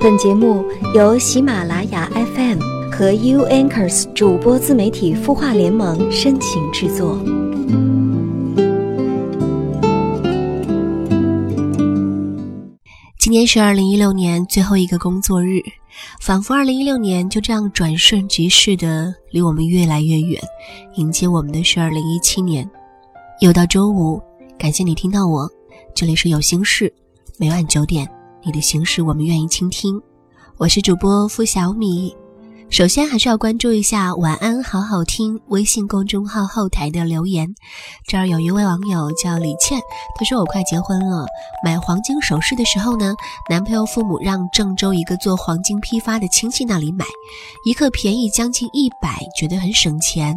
本节目由喜马拉雅 FM 和 U Anchors 主播自媒体孵化联盟深情制作。今天是二零一六年最后一个工作日，仿佛二零一六年就这样转瞬即逝的离我们越来越远。迎接我们的是二零一七年，又到周五，感谢你听到我，这里是有心事，每晚九点。你的形式，我们愿意倾听。我是主播付小米。首先还是要关注一下“晚安好好听”微信公众号后台的留言。这儿有一位网友叫李倩，她说：“我快结婚了，买黄金首饰的时候呢，男朋友父母让郑州一个做黄金批发的亲戚那里买，一克便宜将近一百，觉得很省钱。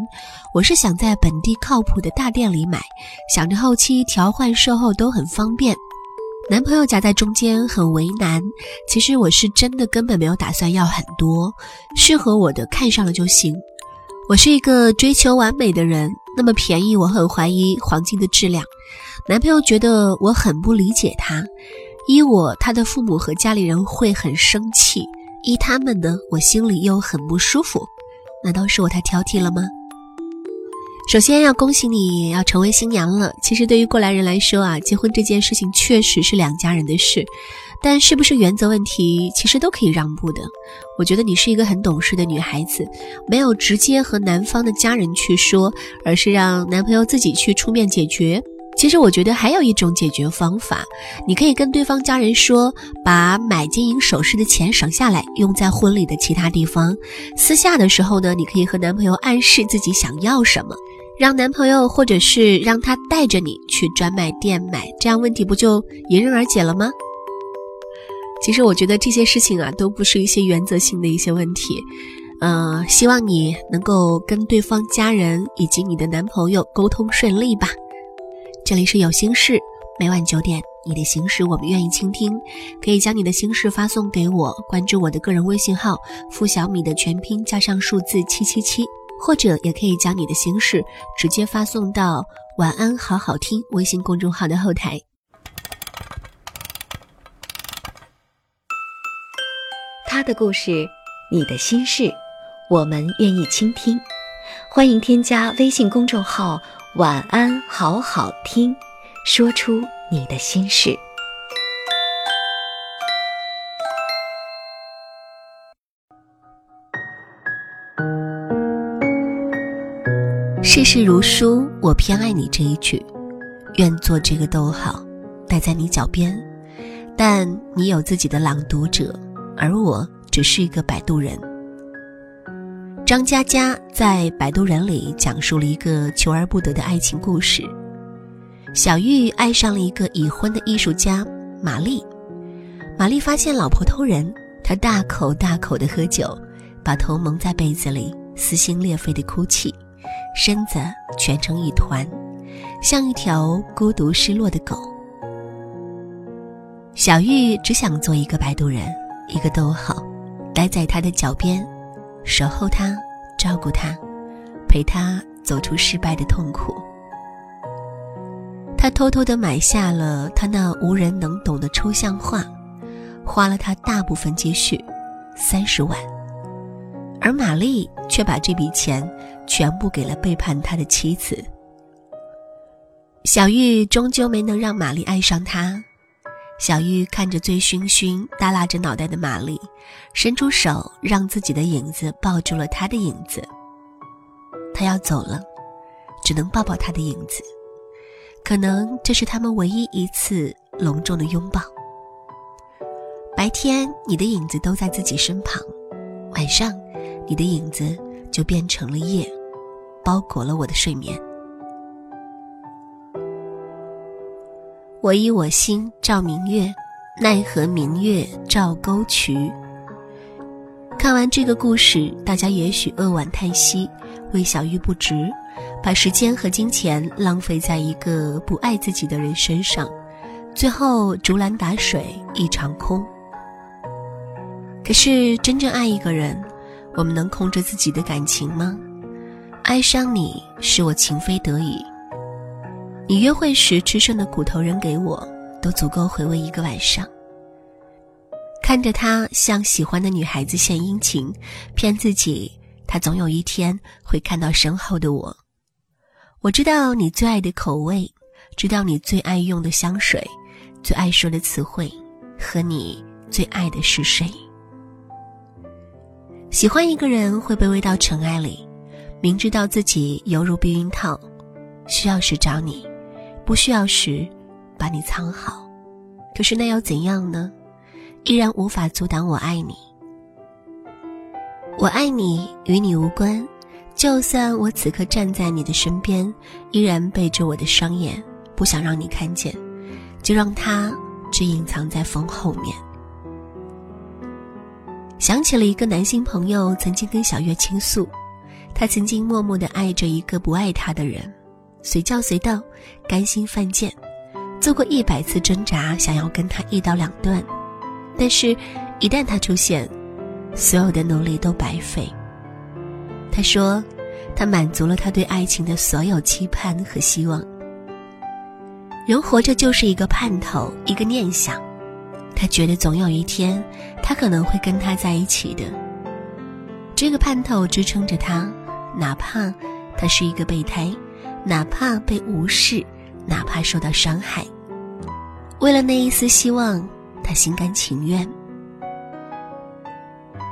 我是想在本地靠谱的大店里买，想着后期调换售后都很方便。”男朋友夹在中间很为难。其实我是真的根本没有打算要很多，适合我的看上了就行。我是一个追求完美的人，那么便宜我很怀疑黄金的质量。男朋友觉得我很不理解他，依我他的父母和家里人会很生气，依他们呢我心里又很不舒服。难道是我太挑剔了吗？首先要恭喜你要成为新娘了。其实对于过来人来说啊，结婚这件事情确实是两家人的事，但是不是原则问题，其实都可以让步的。我觉得你是一个很懂事的女孩子，没有直接和男方的家人去说，而是让男朋友自己去出面解决。其实我觉得还有一种解决方法，你可以跟对方家人说，把买金银首饰的钱省下来，用在婚礼的其他地方。私下的时候呢，你可以和男朋友暗示自己想要什么。让男朋友，或者是让他带着你去专卖店买，这样问题不就迎刃而解了吗？其实我觉得这些事情啊，都不是一些原则性的一些问题。嗯，希望你能够跟对方家人以及你的男朋友沟通顺利吧。这里是有心事，每晚九点，你的心事我们愿意倾听，可以将你的心事发送给我，关注我的个人微信号“付小米”的全拼加上数字七七七。或者也可以将你的心事直接发送到“晚安好好听”微信公众号的后台。他的故事，你的心事，我们愿意倾听。欢迎添加微信公众号“晚安好好听”，说出你的心事。世事如书，我偏爱你这一句。愿做这个逗号，待在你脚边。但你有自己的朗读者，而我只是一个摆渡人。张嘉佳在《摆渡人》里讲述了一个求而不得的爱情故事。小玉爱上了一个已婚的艺术家玛丽。玛丽发现老婆偷人，她大口大口的喝酒，把头蒙在被子里，撕心裂肺的哭泣。身子蜷成一团，像一条孤独失落的狗。小玉只想做一个摆渡人，一个逗号，待在他的脚边，守候他，照顾他，陪他走出失败的痛苦。他偷偷的买下了他那无人能懂的抽象画，花了他大部分积蓄，三十万。而玛丽却把这笔钱全部给了背叛他的妻子。小玉终究没能让玛丽爱上他。小玉看着醉醺醺、耷拉着脑袋的玛丽，伸出手让自己的影子抱住了他的影子。他要走了，只能抱抱他的影子。可能这是他们唯一一次隆重的拥抱。白天，你的影子都在自己身旁；晚上。你的影子就变成了夜，包裹了我的睡眠。我以我心照明月，奈何明月照沟渠。看完这个故事，大家也许扼腕叹息，为小玉不值，把时间和金钱浪费在一个不爱自己的人身上，最后竹篮打水一场空。可是真正爱一个人。我们能控制自己的感情吗？爱上你是我情非得已。你约会时吃剩的骨头扔给我，都足够回味一个晚上。看着他向喜欢的女孩子献殷勤，骗自己他总有一天会看到身后的我。我知道你最爱的口味，知道你最爱用的香水，最爱说的词汇，和你最爱的是谁。喜欢一个人会卑微到尘埃里，明知道自己犹如避孕套，需要时找你，不需要时把你藏好。可是那又怎样呢？依然无法阻挡我爱你。我爱你与你无关，就算我此刻站在你的身边，依然背着我的双眼，不想让你看见，就让它只隐藏在风后面。想起了一个男性朋友曾经跟小月倾诉，他曾经默默的爱着一个不爱他的人，随叫随到，甘心犯贱，做过一百次挣扎，想要跟他一刀两断。但是，一旦他出现，所有的努力都白费。他说，他满足了他对爱情的所有期盼和希望。人活着就是一个盼头，一个念想。他觉得总有一天，他可能会跟他在一起的。这个盼头支撑着他，哪怕他是一个备胎，哪怕被无视，哪怕受到伤害。为了那一丝希望。他心甘情愿。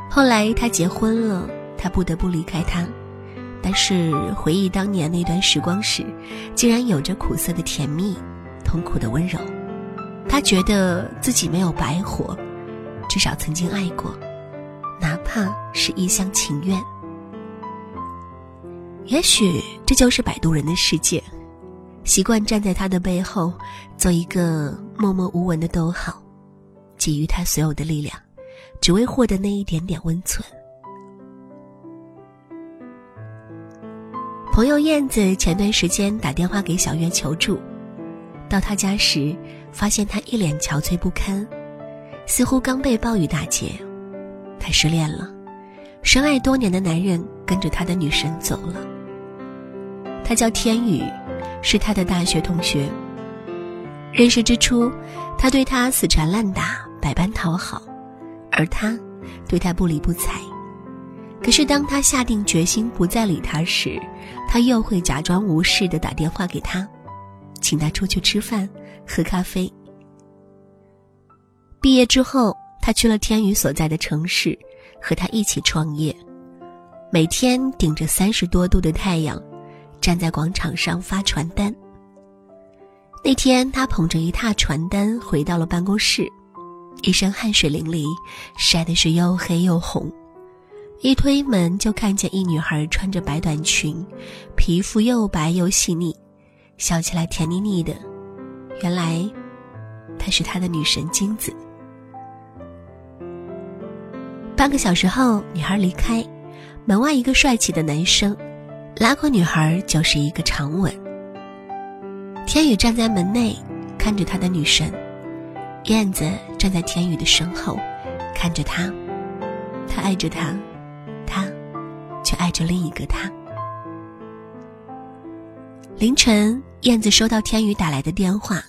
后来他结婚了，他不得不离开他，但是回忆当年那段时光时，竟然有着苦涩的甜蜜，痛苦的温柔。他觉得自己没有白活，至少曾经爱过，哪怕是一厢情愿。也许这就是摆渡人的世界，习惯站在他的背后，做一个默默无闻的逗号。给予他所有的力量，只为获得那一点点温存。朋友燕子前段时间打电话给小月求助，到他家时，发现他一脸憔悴不堪，似乎刚被暴雨打劫。他失恋了，深爱多年的男人跟着他的女神走了。他叫天宇，是他的大学同学。认识之初，他对他死缠烂打。百般讨好，而他对他不理不睬。可是当他下定决心不再理他时，他又会假装无事的打电话给他，请他出去吃饭、喝咖啡。毕业之后，他去了天宇所在的城市，和他一起创业。每天顶着三十多度的太阳，站在广场上发传单。那天，他捧着一沓传单回到了办公室。一身汗水淋漓，晒的是又黑又红。一推门就看见一女孩穿着白短裙，皮肤又白又细腻，笑起来甜腻腻的。原来，她是他的女神金子。半个小时后，女孩离开，门外一个帅气的男生拉过女孩，就是一个长吻。天宇站在门内，看着他的女神。燕子站在天宇的身后，看着他，他爱着他，他却爱着另一个他。凌晨，燕子收到天宇打来的电话，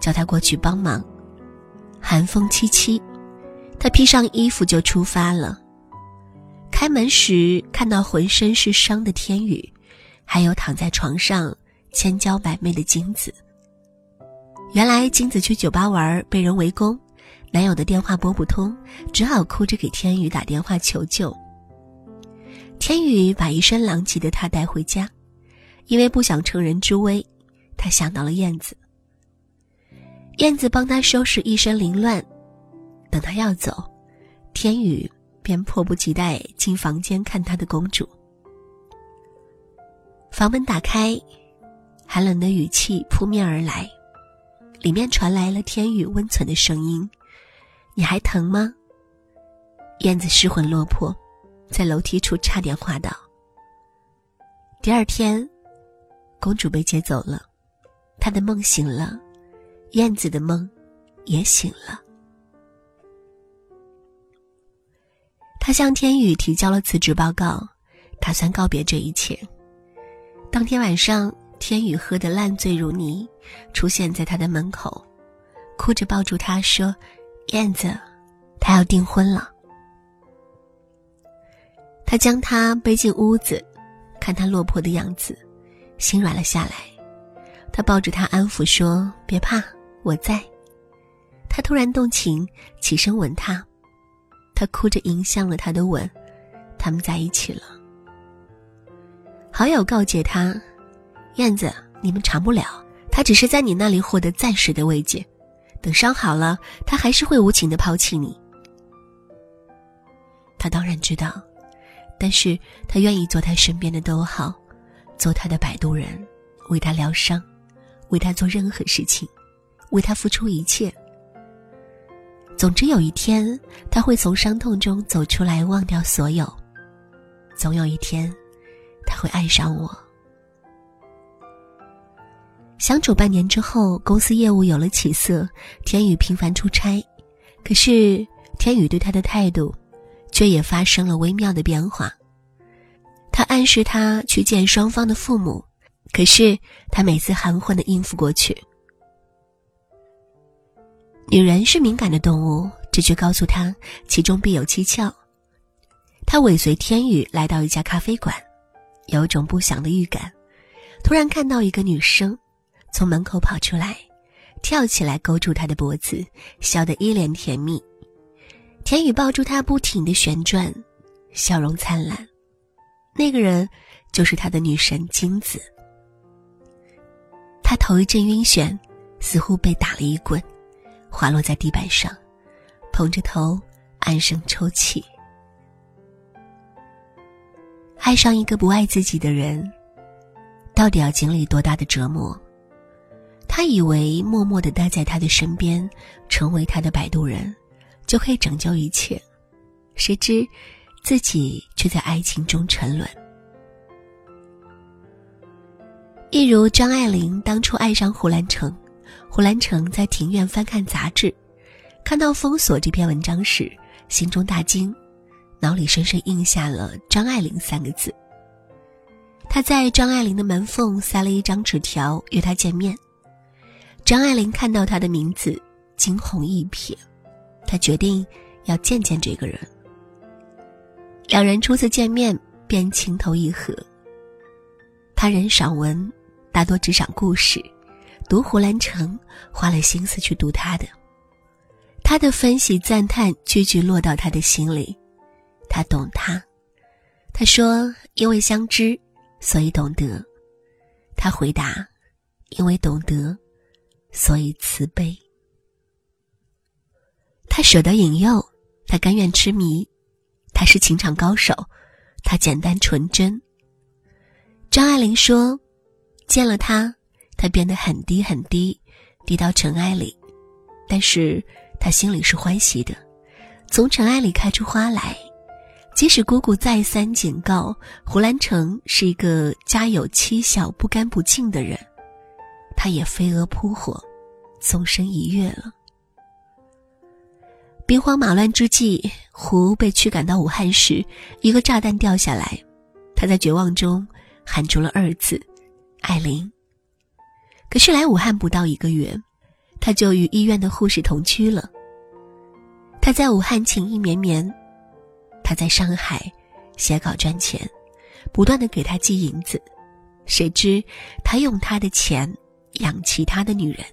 叫他过去帮忙。寒风凄凄，他披上衣服就出发了。开门时，看到浑身是伤的天宇，还有躺在床上千娇百媚的金子。原来金子去酒吧玩被人围攻，男友的电话拨不通，只好哭着给天宇打电话求救。天宇把一身狼藉的他带回家，因为不想乘人之危，他想到了燕子。燕子帮他收拾一身凌乱，等他要走，天宇便迫不及待进房间看他的公主。房门打开，寒冷的语气扑面而来。里面传来了天宇温存的声音：“你还疼吗？”燕子失魂落魄，在楼梯处差点滑倒。第二天，公主被接走了，她的梦醒了，燕子的梦也醒了。他向天宇提交了辞职报告，打算告别这一切。当天晚上。天宇喝得烂醉如泥，出现在他的门口，哭着抱住他说：“燕子，他要订婚了。他将他背进屋子，看他落魄的样子，心软了下来。他抱着他安抚说：“别怕，我在。”他突然动情，起身吻她。他哭着迎向了他的吻，他们在一起了。好友告诫他：“燕子，你们长不了。他只是在你那里获得暂时的慰藉，等伤好了，他还是会无情的抛弃你。”他当然知道，但是他愿意做他身边的逗号，做他的摆渡人，为他疗伤，为他做任何事情，为他付出一切。总之有一天，他会从伤痛中走出来，忘掉所有。总有一天，他会爱上我。相处半年之后，公司业务有了起色，天宇频繁出差，可是天宇对他的态度，却也发生了微妙的变化。他暗示他去见双方的父母，可是他每次含混的应付过去。女人是敏感的动物，直觉告诉她其中必有蹊跷。她尾随天宇来到一家咖啡馆，有种不祥的预感。突然看到一个女生从门口跑出来，跳起来勾住他的脖子，笑得一脸甜蜜。天宇抱住她不停的旋转，笑容灿烂。那个人就是他的女神金子。他头一阵晕眩，似乎被打了一棍。滑落在地板上，捧着头暗声抽泣。爱上一个不爱自己的人，到底要经历多大的折磨？他以为默默的待在他的身边，成为他的摆渡人，就可以拯救一切，谁知自己却在爱情中沉沦。一如张爱玲当初爱上胡兰成。胡兰成在庭院翻看杂志，看到封锁这篇文章时，心中大惊，脑里深深印下了“张爱玲”三个字。他在张爱玲的门缝塞了一张纸条，约她见面。张爱玲看到他的名字，惊鸿一瞥，她决定要见见这个人。两人初次见面便情投意合。他人赏文，大多只赏故事。读胡兰成，花了心思去读他的，他的分析赞叹句句落到他的心里，他懂他。他说：“因为相知，所以懂得。”他回答：“因为懂得，所以慈悲。”他舍得引诱，他甘愿痴迷，他是情场高手，他简单纯真。张爱玲说：“见了他。”他变得很低很低，低到尘埃里，但是他心里是欢喜的，从尘埃里开出花来。即使姑姑再三警告胡兰成是一个家有妻小、不干不净的人，他也飞蛾扑火，纵身一跃了。兵荒马乱之际，胡被驱赶到武汉时，一个炸弹掉下来，他在绝望中喊出了二字：“艾琳。”可是来武汉不到一个月，他就与医院的护士同居了。他在武汉情意绵绵，他在上海写稿赚钱，不断的给他寄银子。谁知他用他的钱养其他的女人。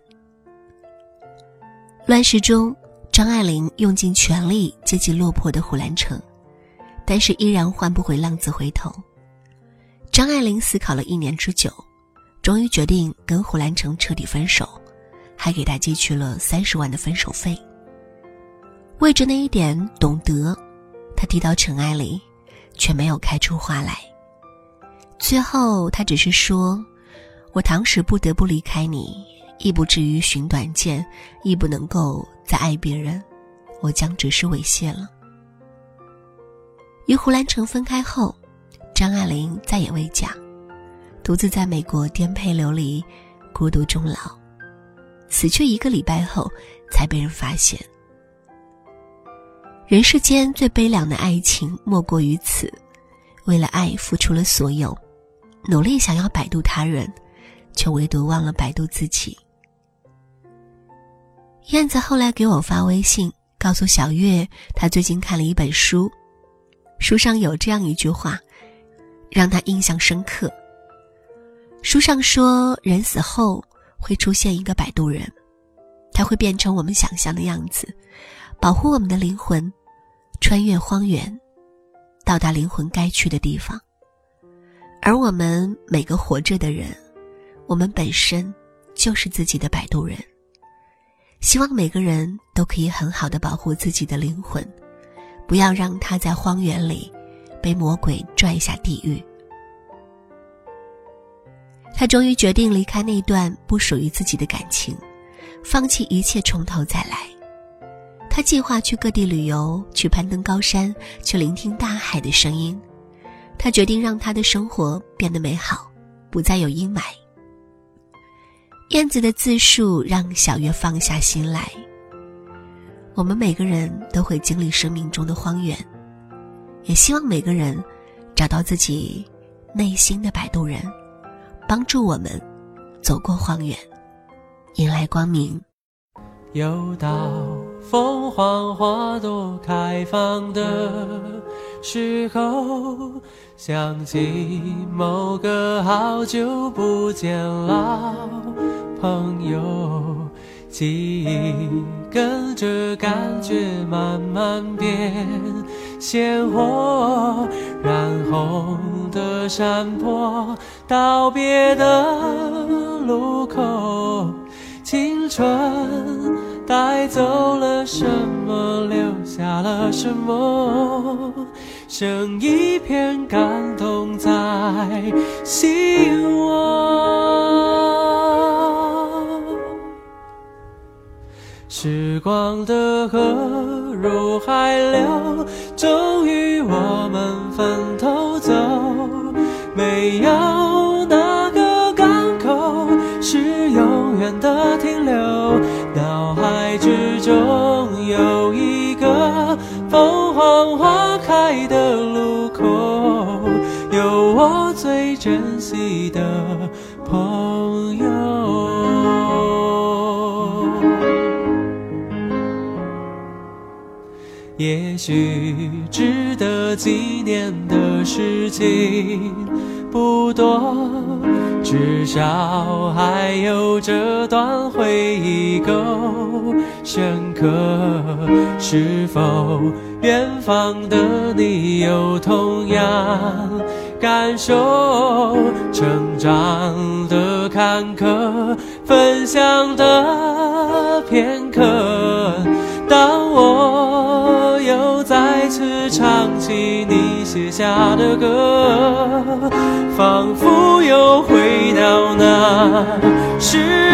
乱世中，张爱玲用尽全力接近落魄的胡兰成，但是依然换不回浪子回头。张爱玲思考了一年之久。终于决定跟胡兰成彻底分手，还给他寄去了三十万的分手费。为着那一点懂得，他低到尘埃里，却没有开出花来。最后，他只是说：“我当时不得不离开你，亦不至于寻短见，亦不能够再爱别人，我将只是猥亵了。”与胡兰成分开后，张爱玲再也未嫁。独自在美国颠沛流离，孤独终老，死去一个礼拜后，才被人发现。人世间最悲凉的爱情莫过于此：为了爱付出了所有，努力想要摆渡他人，却唯独忘了摆渡自己。燕子后来给我发微信，告诉小月，她最近看了一本书，书上有这样一句话，让她印象深刻。书上说，人死后会出现一个摆渡人，他会变成我们想象的样子，保护我们的灵魂，穿越荒原，到达灵魂该去的地方。而我们每个活着的人，我们本身就是自己的摆渡人。希望每个人都可以很好的保护自己的灵魂，不要让他在荒原里被魔鬼拽下地狱。他终于决定离开那段不属于自己的感情，放弃一切，从头再来。他计划去各地旅游，去攀登高山，去聆听大海的声音。他决定让他的生活变得美好，不再有阴霾。燕子的自述让小月放下心来。我们每个人都会经历生命中的荒原，也希望每个人找到自己内心的摆渡人，帮助我们走过荒原，迎来光明。又到凤凰花朵开放的时候，想起某个好久不见老朋友，记忆跟着感觉慢慢变鲜活，染红的山坡，道别的路口。青春带走了什么，留下了什么？剩一片感动在心窝。时光的河入海流，终于我们分头走，没有哪个港口是永远的停留。脑海之中珍惜的朋友。也许值得纪念的事情不多。至少还有这段回忆够深刻，是否远方的你有同样感受？成长的坎坷，分享的片刻，当我又再次唱起你写下的歌，仿佛又回。到那时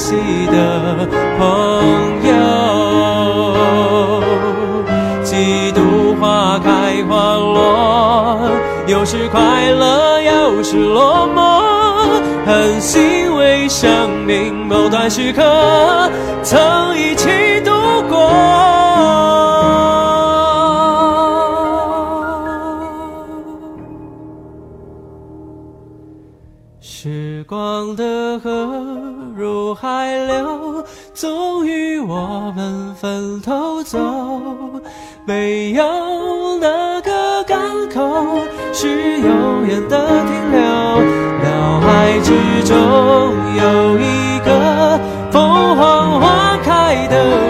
戏的朋友，几度花开花落，有时快乐，有时落寞，很欣慰生命某段时刻曾一起度过。终于我们分头走。没有哪个港口是永远的停留。脑海之中有一个凤凰花开的